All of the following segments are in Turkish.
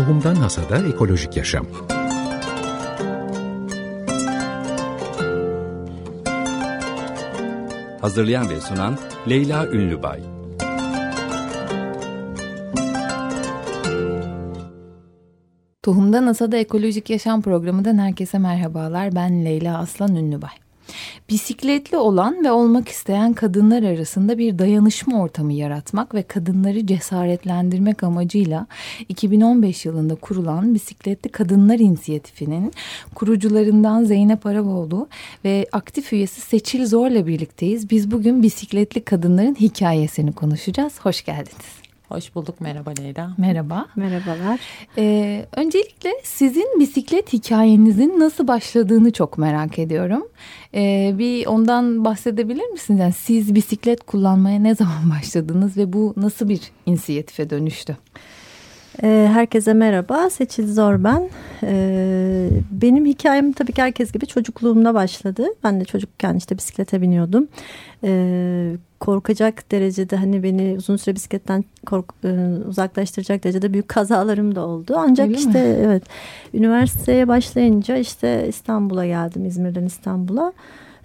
Tohumdan Hasada Ekolojik Yaşam Hazırlayan ve sunan Leyla Ünlübay Tohumdan Asada Ekolojik Yaşam programından herkese merhabalar. Ben Leyla Aslan Ünlübay. Bisikletli olan ve olmak isteyen kadınlar arasında bir dayanışma ortamı yaratmak ve kadınları cesaretlendirmek amacıyla 2015 yılında kurulan Bisikletli Kadınlar İnisiyatifi'nin kurucularından Zeynep Aravoğlu ve aktif üyesi Seçil Zor'la birlikteyiz. Biz bugün bisikletli kadınların hikayesini konuşacağız. Hoş geldiniz. Hoş bulduk. Merhaba Leyla. Merhaba. Merhabalar. Ee, öncelikle sizin bisiklet hikayenizin nasıl başladığını çok merak ediyorum. Ee, bir ondan bahsedebilir misiniz? Yani siz bisiklet kullanmaya ne zaman başladınız ve bu nasıl bir inisiyatife dönüştü? Ee, herkese merhaba. Seçil Zor ben. Ee, benim hikayem tabii ki herkes gibi çocukluğumda başladı. Ben de çocukken işte bisiklete biniyordum. Korkacak derecede hani beni uzun süre bisikletten kork, e, uzaklaştıracak derecede büyük kazalarım da oldu. Ancak Öyle işte mi? evet üniversiteye başlayınca işte İstanbul'a geldim İzmir'den İstanbul'a.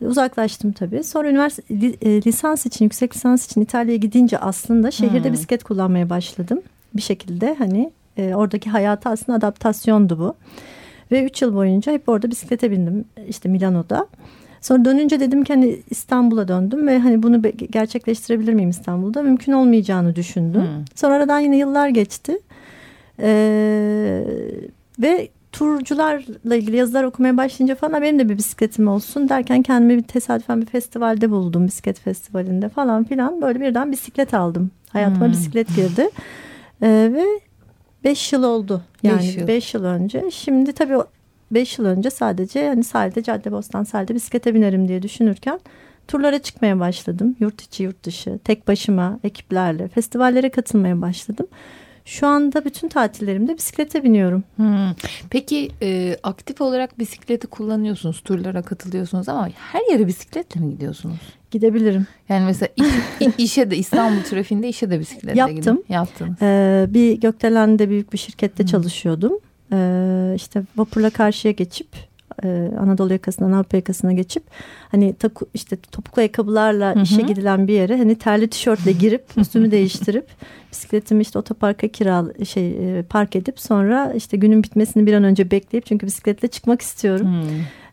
Uzaklaştım tabii. Sonra üniversite e, lisans için, yüksek lisans için İtalya'ya gidince aslında şehirde hmm. bisiklet kullanmaya başladım. Bir şekilde hani e, oradaki hayata aslında adaptasyondu bu. Ve üç yıl boyunca hep orada bisiklete bindim işte Milano'da. Sonra dönünce dedim ki hani İstanbul'a döndüm ve hani bunu gerçekleştirebilir miyim İstanbul'da? Mümkün olmayacağını düşündüm. Hmm. Sonra aradan yine yıllar geçti. Ee, ve turcularla ilgili yazılar okumaya başlayınca falan benim de bir bisikletim olsun derken kendimi bir tesadüfen bir festivalde buldum. Bisiklet festivalinde falan filan. Böyle birden bisiklet aldım. Hayatıma hmm. bisiklet girdi. Ee, ve beş yıl oldu. Yani beş yıl. beş yıl önce. Şimdi tabii 5 yıl önce sadece hani sahilde Caddebostan sahilde bisiklete binerim diye düşünürken turlara çıkmaya başladım. Yurt içi yurt dışı tek başıma ekiplerle festivallere katılmaya başladım. Şu anda bütün tatillerimde bisiklete biniyorum. Hmm. Peki e, aktif olarak bisikleti kullanıyorsunuz, turlara katılıyorsunuz ama her yere bisikletle mi gidiyorsunuz? Gidebilirim. Yani mesela iş, işe de İstanbul trafiğinde işe de bisikletle Yaptım. Gidin. Yaptım. Ee, bir Gökdelen'de büyük bir şirkette hmm. çalışıyordum. Ee, işte vapurla karşıya geçip e, Anadolu yakasından Avrupa yakasına geçip hani taku, işte topuklu ayakkabılarla Hı-hı. işe gidilen bir yere hani terli tişörtle girip üstümü değiştirip bisikletimi işte otoparka kiral şey e, park edip sonra işte günün bitmesini bir an önce bekleyip çünkü bisikletle çıkmak istiyorum. Hı.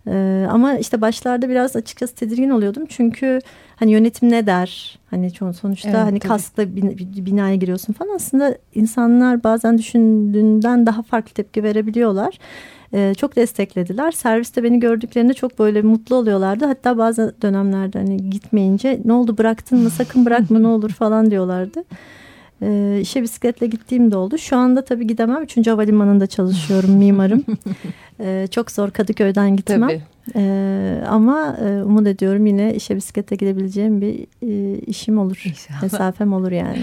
Ee, ama işte başlarda biraz açıkçası tedirgin oluyordum çünkü hani yönetim ne der? Hani sonuçta evet, hani tabii. kaskla bin, binaya giriyorsun falan aslında insanlar bazen düşündüğünden daha farklı tepki verebiliyorlar. Ee, çok desteklediler. Serviste beni gördüklerinde çok böyle mutlu oluyorlardı. Hatta bazı dönemlerde hani gitmeyince ne oldu bıraktın mı sakın bırakma ne olur falan diyorlardı. Ee, işe bisikletle gittiğim de oldu. Şu anda tabii gidemem. Üçüncü havalimanında çalışıyorum mimarım. ee, çok zor Kadıköy'den gitmem. Tabii. Ee, ama e, umut ediyorum yine işe bisiklete gidebileceğim bir e, işim olur. İnşallah. Mesafem olur yani.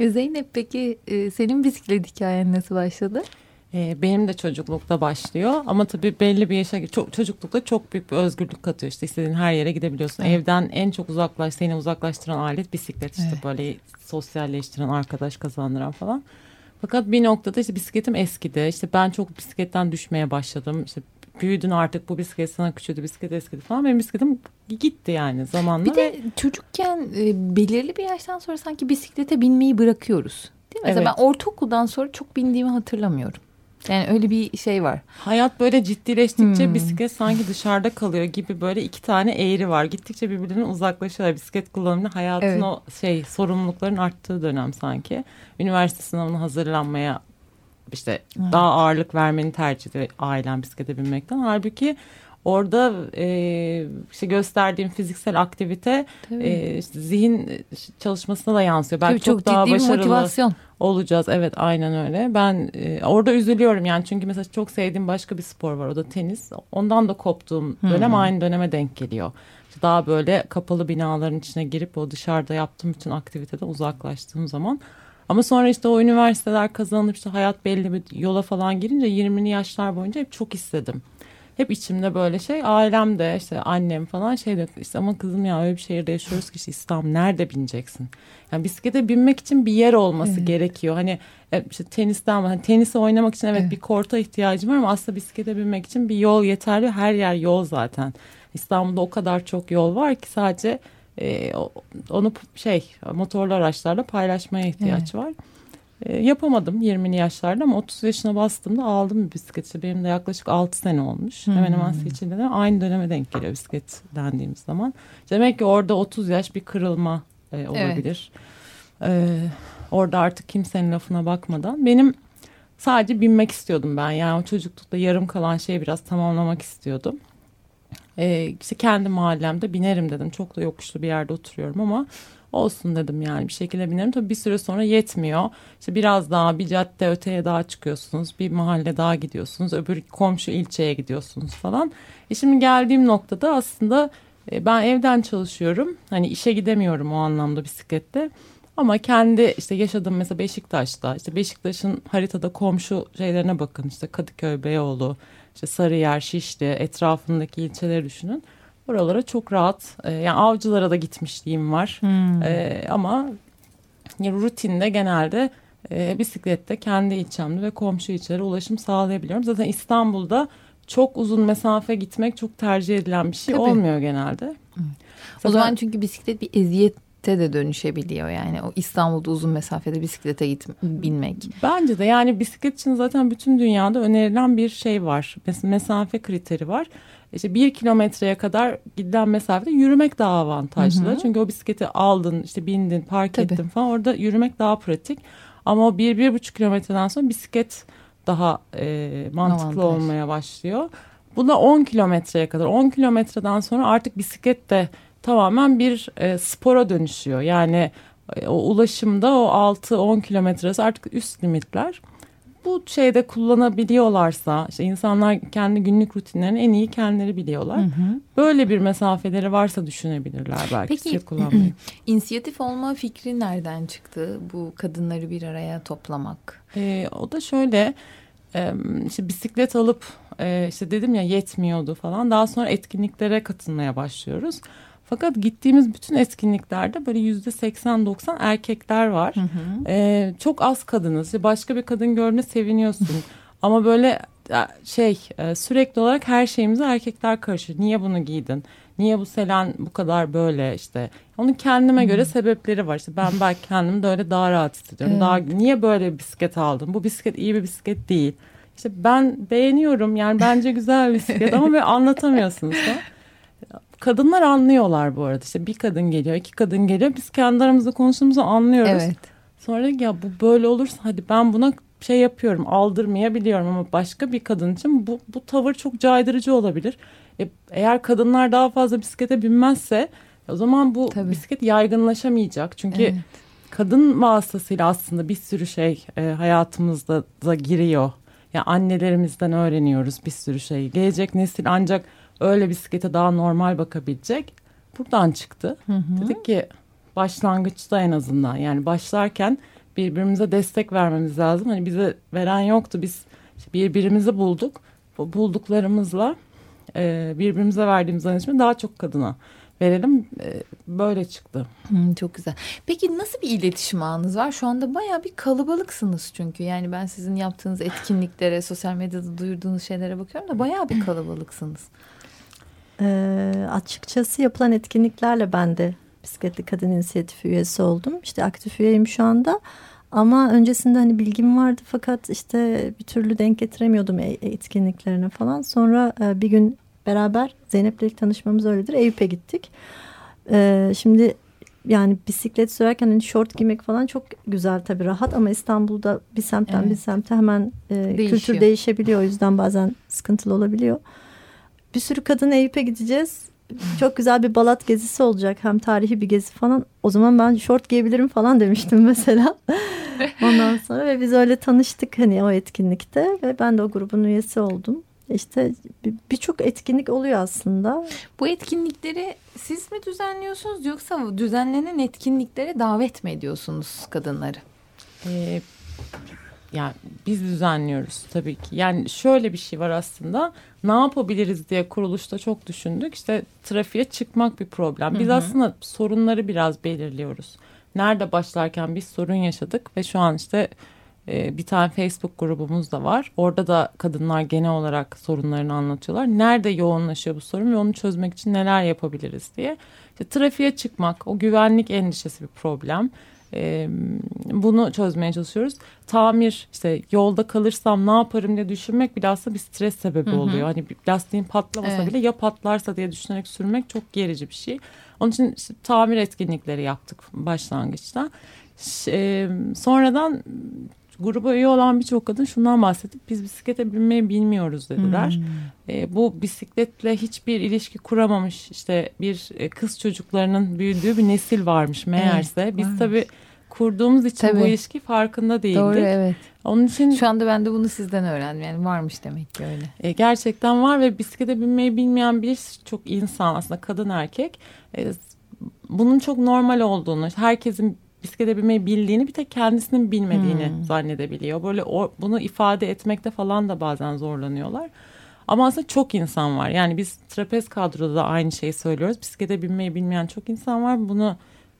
Zeynep peki e, senin bisiklet hikayen nasıl başladı? Ee, benim de çocuklukta başlıyor ama tabii belli bir yaşa çok, çocuklukta çok büyük bir özgürlük katıyor işte istediğin her yere gidebiliyorsun. Evet. Evden en çok uzaklaş seni uzaklaştıran alet bisiklet işte evet. böyle sosyalleştiren arkadaş kazandıran falan. Fakat bir noktada işte bisikletim eskidi. İşte ben çok bisikletten düşmeye başladım. İşte büyüdün artık bu bisiklet sana küçüldü bisiklet eskidi falan. Benim bisikletim gitti yani zamanla. Bir de çocukken e, belirli bir yaştan sonra sanki bisiklete binmeyi bırakıyoruz. Değil mi? Evet. Mesela ben ortaokuldan sonra çok bindiğimi hatırlamıyorum. Yani öyle bir şey var. Hayat böyle ciddileştikçe hmm. bisiklet sanki dışarıda kalıyor gibi böyle iki tane eğri var. Gittikçe birbirinden uzaklaşıyorlar. Bisiklet kullanımında hayatın evet. o şey sorumlulukların arttığı dönem sanki. Üniversite sınavına hazırlanmaya işte evet. daha ağırlık vermeni tercih ediyor ailem bisiklete binmekten. Halbuki orada e, işte gösterdiğim fiziksel aktivite e, işte zihin çalışmasına da yansıyor. Belki çok, çok daha başarılı motivasyon. olacağız. Evet aynen öyle. Ben e, orada üzülüyorum yani çünkü mesela çok sevdiğim başka bir spor var o da tenis. Ondan da koptuğum dönem hmm. aynı döneme denk geliyor. Daha böyle kapalı binaların içine girip o dışarıda yaptığım bütün aktiviteden uzaklaştığım zaman ama sonra işte o üniversiteler kazanıp işte hayat belli bir yola falan girince 20'li yaşlar boyunca hep çok istedim hep içimde böyle şey ailem de işte annem falan şey diyor işte ama kızım ya öyle bir şehirde yaşıyoruz ki işte İstanbul nerede bineceksin? Yani bisiklete binmek için bir yer olması evet. gerekiyor. Hani e, işte tenisten hani tenisi oynamak için evet, evet bir korta ihtiyacım var ama aslında bisiklete binmek için bir yol yeterli. Her yer yol zaten. İstanbul'da o kadar çok yol var ki sadece e, onu şey motorlu araçlarla paylaşmaya ihtiyaç evet. var. E, yapamadım 20'li yaşlarda ama 30 yaşına bastığımda aldım bir bisiklet. İşte benim de yaklaşık 6 sene olmuş. Hmm. Hemen hemen seçildi de aynı döneme denk geliyor bisiklet dendiğimiz zaman. Demek ki orada 30 yaş bir kırılma e, olabilir. Evet. E, orada artık kimsenin lafına bakmadan benim sadece binmek istiyordum ben. Yani o çocuklukta yarım kalan şeyi biraz tamamlamak istiyordum. E, işte kendi mahallemde binerim dedim. Çok da yokuşlu bir yerde oturuyorum ama olsun dedim yani bir şekilde binerim. Tabii bir süre sonra yetmiyor. İşte biraz daha bir cadde öteye daha çıkıyorsunuz. Bir mahalle daha gidiyorsunuz. Öbür komşu ilçeye gidiyorsunuz falan. E şimdi geldiğim noktada aslında e, ben evden çalışıyorum. Hani işe gidemiyorum o anlamda bisiklette. Ama kendi işte yaşadığım mesela Beşiktaş'ta işte Beşiktaş'ın haritada komşu şeylerine bakın işte Kadıköy, Beyoğlu, işte Sarıyer, Şişli etrafındaki ilçeleri düşünün. Oralara çok rahat e, yani avcılara da gitmişliğim var. Hmm. E, ama yani rutinde genelde e, bisiklette kendi ilçemde ve komşu ilçelere ulaşım sağlayabiliyorum. Zaten İstanbul'da çok uzun mesafe gitmek çok tercih edilen bir şey Tabii. olmuyor genelde. Evet. Zaten, o zaman çünkü bisiklet bir eziyet te de dönüşebiliyor yani o İstanbul'da uzun mesafede bisiklete git binmek. Bence de yani bisiklet için zaten bütün dünyada önerilen bir şey var. Mesela mesafe kriteri var. İşte bir kilometreye kadar gidilen mesafede yürümek daha avantajlı. Hı hı. Çünkü o bisikleti aldın, işte bindin, park Tabii. ettin falan orada yürümek daha pratik. Ama o bir, bir buçuk kilometreden sonra bisiklet daha e, mantıklı Avantaj. olmaya başlıyor. Bu da 10 kilometreye kadar. 10 kilometreden sonra artık bisiklet de tamamen bir e, spora dönüşüyor. Yani e, o ulaşımda o 6-10 kilometresi artık üst limitler. Bu şeyde kullanabiliyorlarsa işte insanlar kendi günlük rutinlerini en iyi kendileri biliyorlar. Hı hı. Böyle bir mesafeleri varsa düşünebilirler belki Peki, kullanmayı. inisiyatif olma fikri nereden çıktı bu kadınları bir araya toplamak? E, o da şöyle e, işte bisiklet alıp e, işte dedim ya yetmiyordu falan daha sonra etkinliklere katılmaya başlıyoruz. Fakat gittiğimiz bütün etkinliklerde böyle yüzde 80-90 erkekler var. Hı hı. Ee, çok az kadınız. Başka bir kadın gördüğünde seviniyorsun. Ama böyle şey e, sürekli olarak her şeyimize erkekler karışıyor. Niye bunu giydin? Niye bu selen bu kadar böyle işte. Onun kendime göre sebepleri var. İşte ben belki kendimi de öyle daha rahat hissediyorum. Evet. Daha niye böyle bir bisiklet aldım? Bu bisiklet iyi bir bisiklet değil. İşte ben beğeniyorum yani bence güzel bir bisiklet ama böyle anlatamıyorsunuz da. Kadınlar anlıyorlar bu arada. İşte bir kadın geliyor, iki kadın geliyor. Biz kendi aramızda konuştuğumuzu anlıyoruz. Evet. Sonra ya bu böyle olursa hadi ben buna şey yapıyorum aldırmayabiliyorum ama başka bir kadın için bu, bu tavır çok caydırıcı olabilir. E, eğer kadınlar daha fazla bisiklete binmezse o zaman bu Tabii. bisiklet yaygınlaşamayacak. Çünkü evet. kadın vasıtasıyla aslında bir sürü şey e, hayatımızda da giriyor. Yani annelerimizden öğreniyoruz bir sürü şey. Gelecek nesil ancak öyle bisiklete daha normal bakabilecek. Buradan çıktı. Hı hı. Dedik ki başlangıçta en azından yani başlarken birbirimize destek vermemiz lazım. Hani bize veren yoktu. Biz birbirimizi bulduk. Bu bulduklarımızla e, birbirimize verdiğimiz danışma daha çok kadına verelim. E, böyle çıktı. Hmm, çok güzel. Peki nasıl bir iletişim ağınız var? Şu anda baya bir kalabalıksınız çünkü. Yani ben sizin yaptığınız etkinliklere, sosyal medyada duyurduğunuz şeylere bakıyorum da baya bir kalabalıksınız. E, açıkçası yapılan etkinliklerle ben de bisikletli kadın inisiyatifi üyesi oldum. İşte aktif üyeyim şu anda. Ama öncesinde hani bilgim vardı fakat işte bir türlü denk getiremiyordum e, etkinliklerine falan. Sonra e, bir gün beraber Zeynep'le ilk tanışmamız öyledir. Eyüp'e gittik. E, şimdi yani bisiklet sürerken hani şort giymek falan çok güzel tabii rahat ama İstanbul'da bir semtten evet. bir semte hemen e, kültür değişebiliyor. O yüzden bazen sıkıntılı olabiliyor bir sürü kadın Eyüp'e gideceğiz. Çok güzel bir Balat gezisi olacak. Hem tarihi bir gezi falan. O zaman ben şort giyebilirim falan demiştim mesela. Ondan sonra ve biz öyle tanıştık hani o etkinlikte ve ben de o grubun üyesi oldum. İşte birçok etkinlik oluyor aslında. Bu etkinlikleri siz mi düzenliyorsunuz yoksa düzenlenen etkinliklere davet mi ediyorsunuz kadınları? Ee, yani biz düzenliyoruz tabii ki. Yani şöyle bir şey var aslında. Ne yapabiliriz diye kuruluşta çok düşündük. İşte trafiğe çıkmak bir problem. Biz hı hı. aslında sorunları biraz belirliyoruz. Nerede başlarken biz sorun yaşadık ve şu an işte e, bir tane Facebook grubumuz da var. Orada da kadınlar genel olarak sorunlarını anlatıyorlar. Nerede yoğunlaşıyor bu sorun ve onu çözmek için neler yapabiliriz diye. İşte trafiğe çıkmak, o güvenlik endişesi bir problem. E, bunu çözmeye çalışıyoruz. Tamir işte yolda kalırsam ne yaparım diye düşünmek bile aslında bir stres sebebi Hı -hı. oluyor. Hani lastiğin patlamasa evet. bile ya patlarsa diye düşünerek sürmek çok gerici bir şey. Onun için işte, tamir etkinlikleri yaptık başlangıçta. E, sonradan gruba üye olan birçok kadın şundan bahsedip biz bisiklete binmeyi bilmiyoruz dediler. Hmm. E, bu bisikletle hiçbir ilişki kuramamış işte bir e, kız çocuklarının büyüdüğü bir nesil varmış meğerse. Evet, biz varmış. tabii kurduğumuz için tabii. bu ilişki farkında değildik. Doğru evet. Onun için şu anda ben de bunu sizden öğrendim. Yani varmış demek ki öyle. E, gerçekten var ve bisiklete binmeyi bilmeyen bir çok insan aslında kadın erkek e, bunun çok normal olduğunu, herkesin bisiklete binmeyi bildiğini bir tek kendisinin bilmediğini hmm. zannedebiliyor. Böyle o, bunu ifade etmekte falan da bazen zorlanıyorlar. Ama aslında çok insan var. Yani biz trapez kadroda da aynı şeyi söylüyoruz. Bisiklete binmeyi bilmeyen çok insan var. Bunu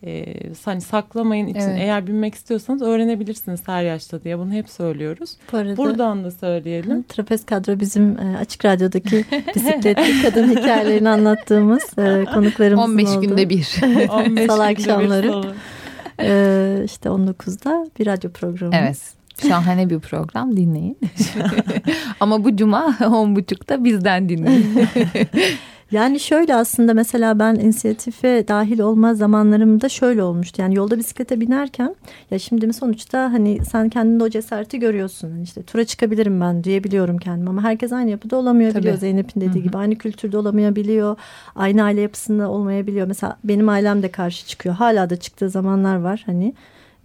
e, hani saklamayın için evet. eğer binmek istiyorsanız öğrenebilirsiniz her yaşta diye bunu hep söylüyoruz. Bu arada, Buradan da söyleyelim. Trapez kadro bizim e, açık radyodaki bisikletli kadın hikayelerini anlattığımız e, konuklarımızın 15 oldu. günde bir. 15 Salı akşamları. Bir salı. Ee, işte 19'da bir radyo programı. Evet. Şahane bir program dinleyin. Ama bu cuma 10.30'da bizden dinleyin. Yani şöyle aslında mesela ben inisiyatife dahil olma zamanlarımda şöyle olmuştu. Yani yolda bisiklete binerken ya şimdi sonuçta hani sen kendinde o cesareti görüyorsun. Hani işte tura çıkabilirim ben diyebiliyorum kendim ama herkes aynı yapıda olamayabiliyor. Tabii. Zeynep'in dediği Hı-hı. gibi aynı kültürde olamayabiliyor. Aynı aile yapısında olmayabiliyor. Mesela benim ailem de karşı çıkıyor. Hala da çıktığı zamanlar var hani.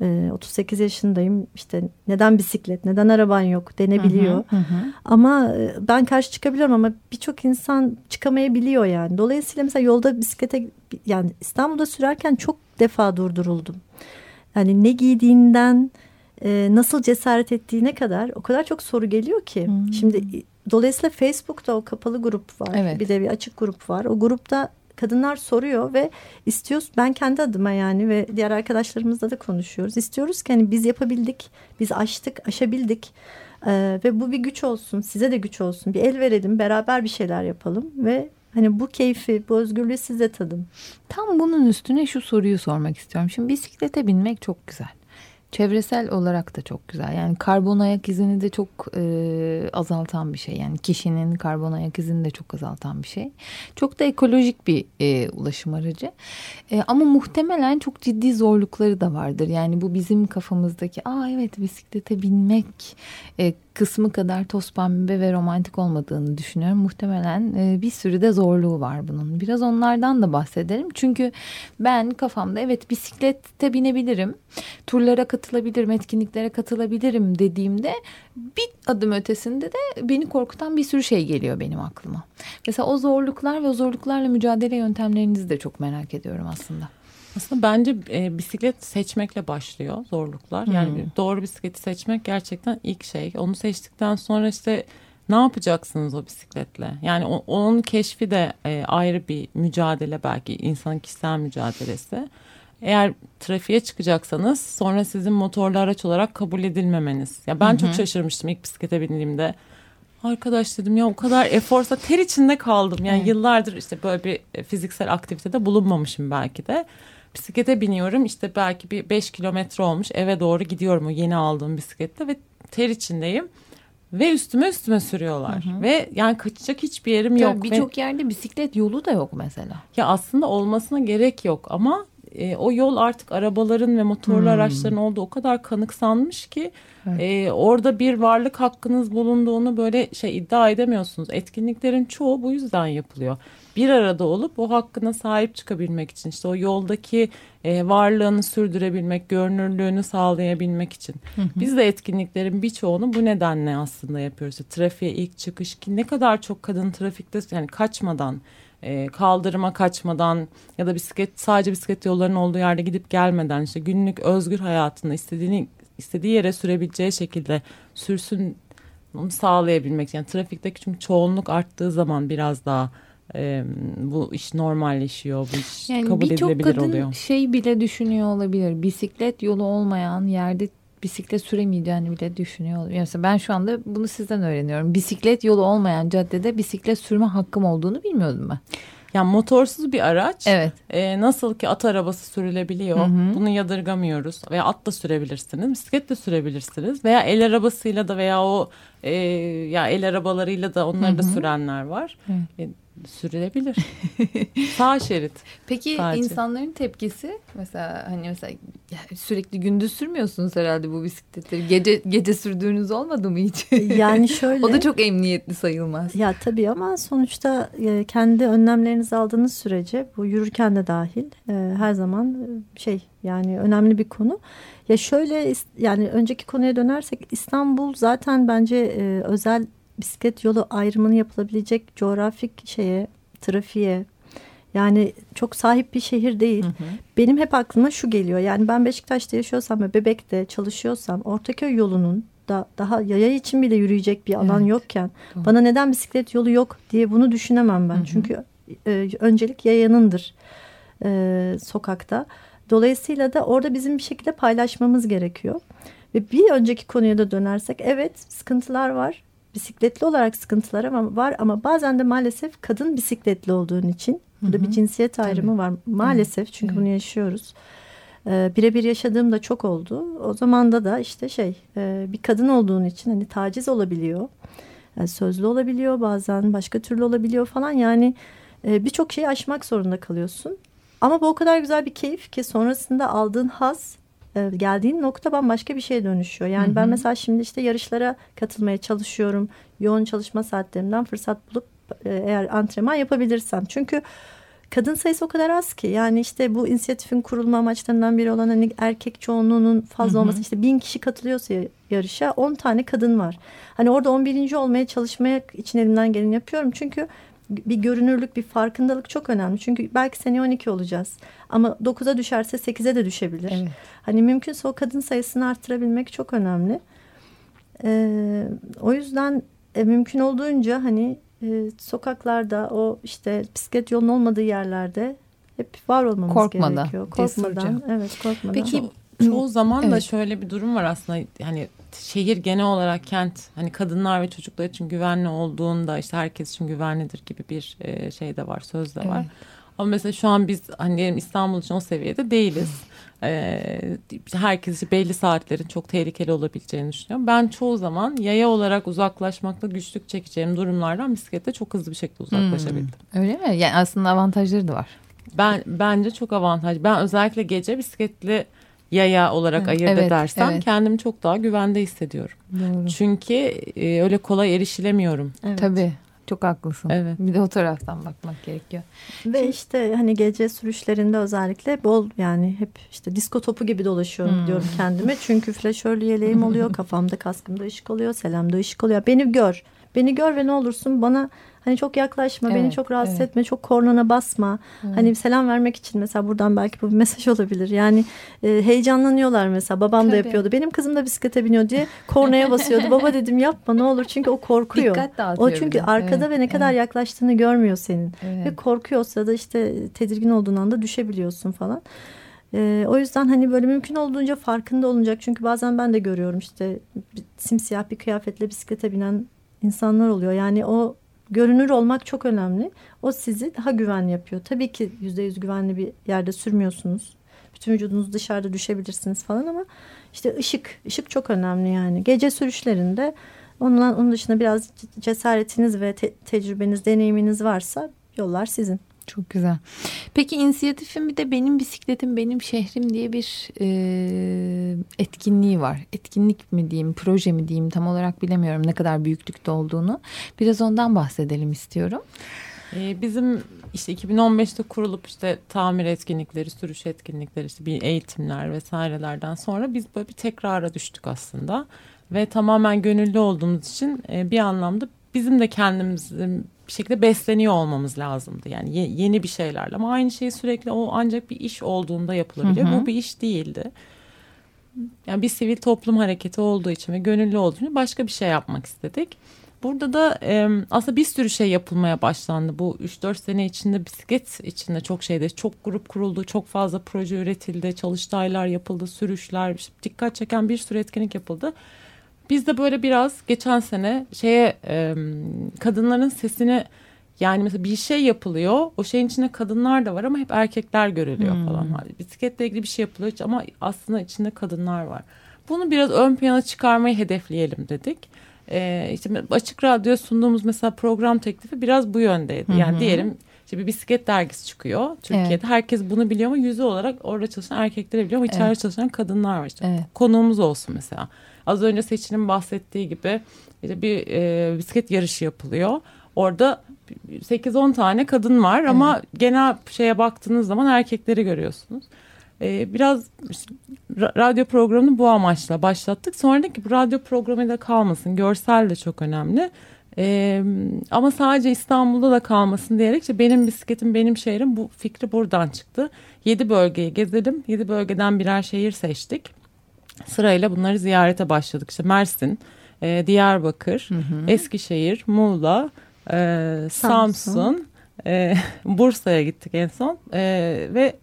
38 ee, yaşındayım işte neden bisiklet neden araban yok denebiliyor. Hı hı hı. Ama e, ben karşı çıkabiliyorum ama birçok insan çıkamayabiliyor yani. Dolayısıyla mesela yolda bisiklete yani İstanbul'da sürerken çok defa durduruldum. Yani ne giydiğinden e, nasıl cesaret ettiğine kadar o kadar çok soru geliyor ki. Hı. Şimdi dolayısıyla Facebook'ta o kapalı grup var. Evet. Bir de bir açık grup var. O grupta kadınlar soruyor ve istiyoruz ben kendi adıma yani ve diğer arkadaşlarımızla da konuşuyoruz. İstiyoruz ki hani biz yapabildik, biz aştık, aşabildik. Ee, ve bu bir güç olsun, size de güç olsun. Bir el verelim, beraber bir şeyler yapalım ve hani bu keyfi, bu özgürlüğü size tadın. Tam bunun üstüne şu soruyu sormak istiyorum. Şimdi bisiklete binmek çok güzel çevresel olarak da çok güzel. Yani karbon ayak izini de çok e, azaltan bir şey. Yani kişinin karbon ayak izini de çok azaltan bir şey. Çok da ekolojik bir e, ulaşım aracı. E, ama muhtemelen çok ciddi zorlukları da vardır. Yani bu bizim kafamızdaki aa evet bisiklete binmek e, kısmı kadar toz pembe ve romantik olmadığını düşünüyorum. Muhtemelen e, bir sürü de zorluğu var bunun. Biraz onlardan da bahsedelim. Çünkü ben kafamda evet bisiklette binebilirim. Turlara katılabilirim, etkinliklere katılabilirim dediğimde bir adım ötesinde de beni korkutan bir sürü şey geliyor benim aklıma. Mesela o zorluklar ve o zorluklarla mücadele yöntemlerinizi de çok merak ediyorum aslında. Aslında bence e, bisiklet seçmekle başlıyor zorluklar. Yani hmm. doğru bisikleti seçmek gerçekten ilk şey. Onu seçtikten sonra işte ne yapacaksınız o bisikletle? Yani o, onun keşfi de e, ayrı bir mücadele belki insanın kişisel mücadelesi. Eğer trafiğe çıkacaksanız sonra sizin motorlu araç olarak kabul edilmemeniz. Ya ben hı hı. çok şaşırmıştım ilk bisiklete bindiğimde. Arkadaş dedim ya o kadar eforsa ter içinde kaldım. Yani evet. yıllardır işte böyle bir e, fiziksel aktivitede bulunmamışım belki de bisiklete biniyorum işte belki bir 5 kilometre olmuş eve doğru gidiyorum o yeni aldığım bisiklette ve ter içindeyim. Ve üstüme üstüme sürüyorlar. Hı hı. Ve yani kaçacak hiçbir yerim Tabii yok. Birçok ve... yerde bisiklet yolu da yok mesela. Ya aslında olmasına gerek yok ama e, o yol artık arabaların ve motorlu hmm. araçların olduğu o kadar kanıksanmış ki evet. e, orada bir varlık hakkınız bulunduğunu böyle şey iddia edemiyorsunuz. Etkinliklerin çoğu bu yüzden yapılıyor. Bir arada olup o hakkına sahip çıkabilmek için işte o yoldaki e, varlığını sürdürebilmek, görünürlüğünü sağlayabilmek için. Hı hı. Biz de etkinliklerin birçoğunu bu nedenle aslında yapıyoruz. Trafiğe ilk çıkış ki ne kadar çok kadın trafikte yani kaçmadan e, kaldırıma kaçmadan ya da bisiklet sadece bisiklet yollarının olduğu yerde gidip gelmeden işte günlük özgür hayatında istediğini istediği yere sürebileceği şekilde sürsün onu sağlayabilmek. Yani trafikteki çünkü çoğunluk arttığı zaman biraz daha e, bu iş normalleşiyor, bu iş yani kabul edilebilir oluyor. Birçok kadın şey bile düşünüyor olabilir. Bisiklet yolu olmayan yerde bisiklet süremeyeceğini bile düşünüyor olabilir. Mesela ben şu anda bunu sizden öğreniyorum. Bisiklet yolu olmayan caddede bisiklet sürme hakkım olduğunu bilmiyordum ben. Yani motorsuz bir araç. Evet. E, nasıl ki at arabası sürülebiliyor. Hı hı. Bunu yadırgamıyoruz. Veya at da sürebilirsiniz. Bisiklet de sürebilirsiniz. Veya el arabasıyla da veya o e, ya el arabalarıyla da onları hı hı. da sürenler var. Hı. E, sürülebilir. Sağ şerit. Peki sadece. insanların tepkisi mesela hani mesela sürekli gündüz sürmüyorsunuz herhalde bu bisikletleri. Gece gece sürdüğünüz olmadı mı hiç? Yani şöyle. o da çok emniyetli sayılmaz. Ya tabii ama sonuçta e, kendi önlemlerinizi aldığınız sürece bu yürürken de dahil e, her zaman e, şey yani önemli bir konu. Ya şöyle yani önceki konuya dönersek İstanbul zaten bence özel bisiklet yolu ayrımını yapılabilecek coğrafik şeye, trafiğe yani çok sahip bir şehir değil. Hı hı. Benim hep aklıma şu geliyor. Yani ben Beşiktaş'ta yaşıyorsam ve Bebek'te çalışıyorsam Ortaköy yolunun da daha yaya için bile yürüyecek bir alan evet. yokken Doğru. bana neden bisiklet yolu yok diye bunu düşünemem ben. Hı hı. Çünkü e, öncelik yayanındır e, sokakta. Dolayısıyla da orada bizim bir şekilde paylaşmamız gerekiyor. Ve bir önceki konuya da dönersek evet sıkıntılar var bisikletli olarak sıkıntılar var ama bazen de maalesef kadın bisikletli olduğun için burada bir cinsiyet ayrımı Tabii. var maalesef çünkü evet. bunu yaşıyoruz. Ee, birebir yaşadığım da çok oldu. O zaman da işte şey e, bir kadın olduğun için hani taciz olabiliyor. Yani sözlü olabiliyor bazen başka türlü olabiliyor falan yani e, birçok şeyi aşmak zorunda kalıyorsun. Ama bu o kadar güzel bir keyif ki sonrasında aldığın haz e, geldiğin nokta bambaşka bir şeye dönüşüyor. Yani hı hı. ben mesela şimdi işte yarışlara katılmaya çalışıyorum. Yoğun çalışma saatlerimden fırsat bulup e, eğer antrenman yapabilirsem. Çünkü kadın sayısı o kadar az ki. Yani işte bu inisiyatifin kurulma amaçlarından biri olan hani erkek çoğunluğunun fazla hı hı. olması. işte bin kişi katılıyorsa yarışa on tane kadın var. Hani orada on birinci olmaya çalışmaya için elimden geleni yapıyorum. Çünkü bir görünürlük, bir farkındalık çok önemli. Çünkü belki sene 12 olacağız. Ama 9'a düşerse 8'e de düşebilir. Evet. Hani mümkünse o kadın sayısını arttırabilmek çok önemli. Ee, o yüzden e, mümkün olduğunca hani e, sokaklarda o işte bisiklet yolun olmadığı yerlerde hep var olmamız Korkmadan, gerekiyor. Korkmadan. Evet korkmadan. Peki çoğu zaman evet. da şöyle bir durum var aslında. Hani şehir genel olarak kent hani kadınlar ve çocuklar için güvenli olduğunda işte herkes için güvenlidir gibi bir e, şey de var söz de var. Evet. Ama mesela şu an biz hani diyelim İstanbul için o seviyede değiliz. Ee, herkes belli saatlerin çok tehlikeli olabileceğini düşünüyorum. Ben çoğu zaman yaya olarak uzaklaşmakta güçlük çekeceğim durumlardan bisiklette çok hızlı bir şekilde uzaklaşabildim. Hmm, öyle mi? Yani aslında avantajları da var. Ben bence çok avantaj. Ben özellikle gece bisikletli yaya olarak evet, ayırt evet, edersem evet. kendimi çok daha güvende hissediyorum. Doğru. Çünkü e, öyle kolay erişilemiyorum. Evet. Tabii. Çok haklısın. Evet. Bir de o taraftan bakmak gerekiyor. Ve Şimdi, işte hani gece sürüşlerinde özellikle bol yani hep işte disko topu gibi dolaşıyorum hmm. diyorum kendime. Çünkü flaşörlü yeleğim oluyor. kafamda kaskımda ışık oluyor. Selamda ışık oluyor. Beni gör. Beni gör ve ne olursun bana Hani çok yaklaşma, evet, beni çok rahatsız evet. etme, çok kornana basma. Evet. Hani selam vermek için mesela buradan belki bu bir mesaj olabilir. Yani e, heyecanlanıyorlar mesela. Babam Tabii. da yapıyordu. Benim kızım da bisiklete biniyor diye kornaya basıyordu. Baba dedim yapma ne olur çünkü o korkuyor. Dikkat dağıtıyor. O çünkü arkada evet, ve ne kadar evet. yaklaştığını görmüyor senin. Evet. Ve korkuyor o sırada işte tedirgin olduğun anda düşebiliyorsun falan. Ee, o yüzden hani böyle mümkün olduğunca farkında olunacak. Çünkü bazen ben de görüyorum işte simsiyah bir kıyafetle bisiklete binen insanlar oluyor. Yani o görünür olmak çok önemli. O sizi daha güvenli yapıyor. Tabii ki yüzde yüz güvenli bir yerde sürmüyorsunuz. Bütün vücudunuz dışarıda düşebilirsiniz falan ama işte ışık, ışık çok önemli yani. Gece sürüşlerinde onunla, onun dışında biraz cesaretiniz ve te tecrübeniz, deneyiminiz varsa yollar sizin. Çok güzel. Peki inisiyatifin bir de benim bisikletim benim şehrim diye bir e, etkinliği var. Etkinlik mi diyeyim, proje mi diyeyim tam olarak bilemiyorum ne kadar büyüklükte olduğunu. Biraz ondan bahsedelim istiyorum. Ee, bizim işte 2015'te kurulup işte tamir etkinlikleri, sürüş etkinlikleri, işte bir eğitimler vesairelerden sonra biz böyle bir tekrara düştük aslında. Ve tamamen gönüllü olduğumuz için e, bir anlamda bizim de kendimizin bir şekilde besleniyor olmamız lazımdı. Yani ye, yeni bir şeylerle ama aynı şey sürekli o ancak bir iş olduğunda yapılabiliyor. Hı hı. Bu bir iş değildi. yani bir sivil toplum hareketi olduğu için ve gönüllü olduğu için başka bir şey yapmak istedik. Burada da e, aslında bir sürü şey yapılmaya başlandı. Bu 3-4 sene içinde bisiklet içinde çok şeyde çok grup kuruldu, çok fazla proje üretildi, çalıştaylar yapıldı, sürüşler, dikkat çeken bir sürü etkinlik yapıldı. Biz de böyle biraz geçen sene şeye e, kadınların sesini yani mesela bir şey yapılıyor. O şeyin içinde kadınlar da var ama hep erkekler görülüyor hmm. falan. Bisikletle ilgili bir şey yapılıyor ama aslında içinde kadınlar var. Bunu biraz ön plana çıkarmayı hedefleyelim dedik. Ee, işte açık radyo sunduğumuz mesela program teklifi biraz bu yöndeydi. Yani hmm. diyelim işte bir bisiklet dergisi çıkıyor Türkiye'de. Evet. Herkes bunu biliyor ama yüzü olarak orada çalışan erkekler biliyor ama içeride evet. çalışan kadınlar var. İşte. Evet. Konuğumuz olsun mesela. Az önce Seçil'in bahsettiği gibi işte bir e, bisiklet yarışı yapılıyor. Orada 8-10 tane kadın var evet. ama genel şeye baktığınız zaman erkekleri görüyorsunuz. Ee, biraz radyo programını bu amaçla başlattık. Sonraki bu radyo programı da kalmasın. Görsel de çok önemli. Ee, ama sadece İstanbul'da da kalmasın diyerek işte benim bisikletim benim şehrim bu fikri buradan çıktı. Yedi bölgeyi gezelim. Yedi bölgeden birer şehir seçtik. Sırayla bunları ziyarete başladık. İşte Mersin, e, Diyarbakır, hı hı. Eskişehir, Muğla, e, Samsun, Samsun e, Bursa'ya gittik en son e, ve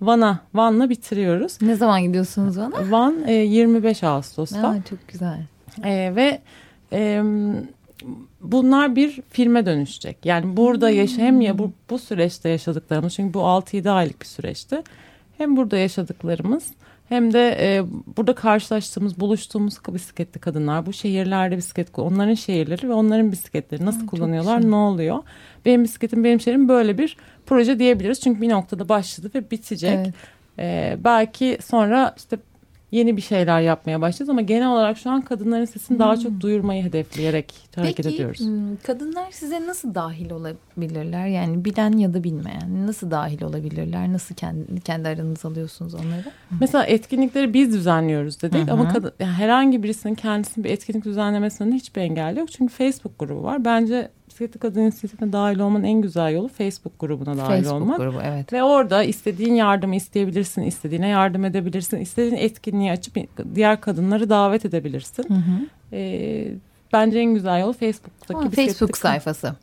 Van'a Van'la bitiriyoruz. Ne zaman gidiyorsunuz Van'a? Van e, 25 Ağustos'ta. Aa, çok güzel. E, ve e, bunlar bir filme dönüşecek. Yani burada hmm. yaşa hem ya bu, bu süreçte yaşadıklarımız çünkü bu 6-7 aylık bir süreçti. Hem burada yaşadıklarımız hem de e, burada karşılaştığımız, buluştuğumuz bisikletli kadınlar, bu şehirlerde bisiklet, onların şehirleri ve onların bisikletleri nasıl Aa, kullanıyorlar, ne oluyor? Benim bisikletim, benim şehrim böyle bir proje diyebiliriz. Çünkü bir noktada başladı ve bitecek. Evet. E, belki sonra işte yeni bir şeyler yapmaya başlayacağız ama genel olarak şu an kadınların sesini hmm. daha çok hmm. duyurmayı hedefleyerek hareket Peki, ediyoruz. Peki kadınlar size nasıl dahil olabilirler? Yani bilen ya da bilmeyen nasıl dahil olabilirler? Nasıl kendi, kendi aranızı alıyorsunuz onları? Mesela etkinlikleri biz düzenliyoruz dedik Hı-hı. ama kadın, yani herhangi birisinin kendisinin bir etkinlik düzenlemesinde hiçbir engel yok. Çünkü Facebook grubu var. Bence Bisikletli Kadın İnisiyatifi'ne dahil olmanın en güzel yolu Facebook grubuna dahil Facebook olmak. grubu evet. Ve orada istediğin yardımı isteyebilirsin, istediğine yardım edebilirsin, istediğin etkinliği açıp diğer kadınları davet edebilirsin. Hı hı. Ee, bence en güzel yol Facebook'taki Aa, Facebook sayfası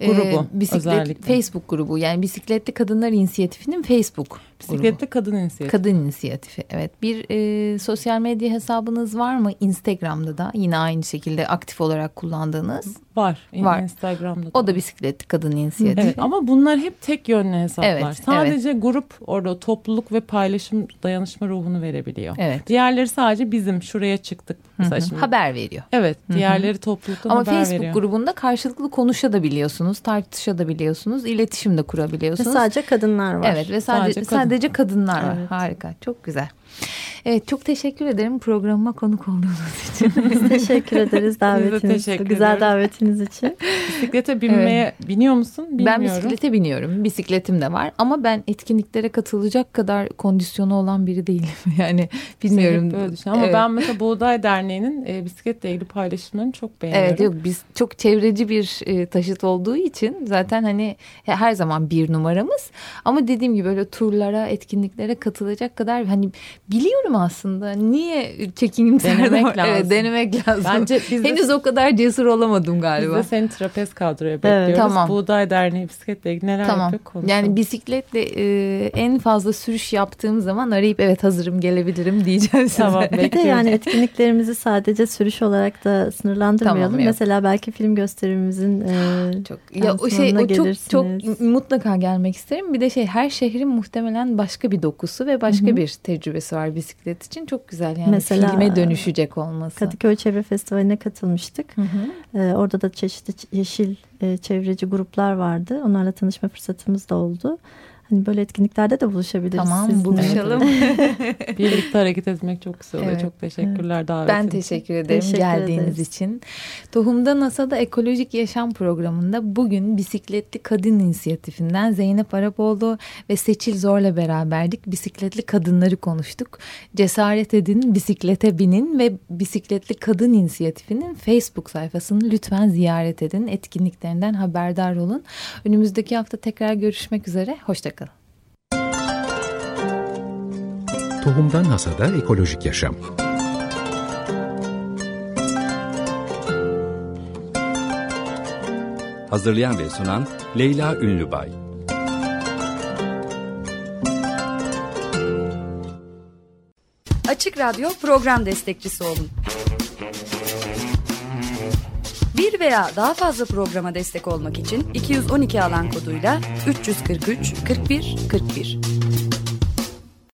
grubu e, bisiklet, özellikle. Facebook grubu yani Bisikletli Kadınlar İnisiyatifi'nin Facebook Bisikletli grubu. Kadın İnisiyatifi. Kadın İnisiyatifi evet. Bir e, sosyal medya hesabınız var mı? Instagram'da da yine aynı şekilde aktif olarak kullandığınız. Var. Var. Instagram'da da. O da Bisikletli Kadın İnisiyatifi. Evet ama bunlar hep tek yönlü hesaplar. Evet, sadece evet. grup orada topluluk ve paylaşım dayanışma ruhunu verebiliyor. Evet. Diğerleri sadece bizim şuraya çıktık. Mesela şimdi. Haber veriyor. Evet. Diğerleri Hı topluluktan ama haber Facebook veriyor. Ama Facebook grubunda karşılıklı konuşabiliyorsunuz, tartışabiliyorsunuz, iletişim de kurabiliyorsunuz. Ve sadece kadınlar var. Evet ve sadece sadece, kadın. sadece kadınlar var. Evet. Harika. Çok güzel. Evet çok teşekkür ederim programıma konuk olduğunuz için. Biz teşekkür ederiz davetiniz. teşekkür güzel davetiniz için. Bisiklete binmeye evet. biniyor musun? Bilmiyorum. Ben bisiklete biniyorum. Bisikletim de var ama ben etkinliklere katılacak kadar kondisyonu olan biri değilim. yani bilmiyorum. Böyle düşün. Ama evet. ben mesela Buğday Derneği'nin e, bisikletle ilgili paylaşımlarını çok beğeniyorum. Evet yok biz çok çevreci bir e, taşıt olduğu için zaten hani her zaman bir numaramız. Ama dediğim gibi böyle turlara, etkinliklere katılacak kadar hani biliyorum aslında. Niye çekinimler denemek lazım. Evet, denemek lazım. Bence biz de, henüz o kadar cesur olamadım galiba. Biz de seni trapez kadroya bekliyoruz. Evet, tamam. Buğday Derneği bisikletle ilgili neler tamam. yapıyor konuşalım. Yani bisikletle e, en fazla sürüş yaptığım zaman arayıp evet hazırım gelebilirim diyeceğim size. Tamam, bir de yani etkinliklerimizi sadece sürüş olarak da sınırlandırmayalım. Tamam, Mesela belki film gösterimizin e, çok ya o şey o çok çok mutlaka gelmek isterim. Bir de şey her şehrin muhtemelen başka bir dokusu ve başka Hı-hı. bir tecrübesi var bisiklet için. Çok güzel yani Mesela, filme dönüşecek olması. Kadıköy Çevre Festivali'ne katılmıştık. Hı hı. Ee, orada da çeşitli yeşil e, çevreci gruplar vardı. Onlarla tanışma fırsatımız da oldu. Hani böyle etkinliklerde de buluşabiliriz. Tamam sizinle. buluşalım. Birlikte hareket etmek çok güzel oluyor. Evet. Çok teşekkürler evet. davetin Ben teşekkür ederim teşekkür geldiğiniz ederiz. için. Tohumda NASA'da Ekolojik Yaşam programında bugün Bisikletli Kadın İnisiyatifinden Zeynep Arapoğlu ve Seçil Zor'la beraberdik. Bisikletli kadınları konuştuk. Cesaret edin, bisiklete binin ve Bisikletli Kadın İnisiyatifinin Facebook sayfasını lütfen ziyaret edin. Etkinliklerinden haberdar olun. Önümüzdeki hafta tekrar görüşmek üzere. Hoşçakalın. Tohumdan Hasada Ekolojik Yaşam. Hazırlayan ve sunan Leyla Ünlübay. Açık Radyo program destekçisi olun. Bir veya daha fazla programa destek olmak için 212 alan koduyla 343 41 41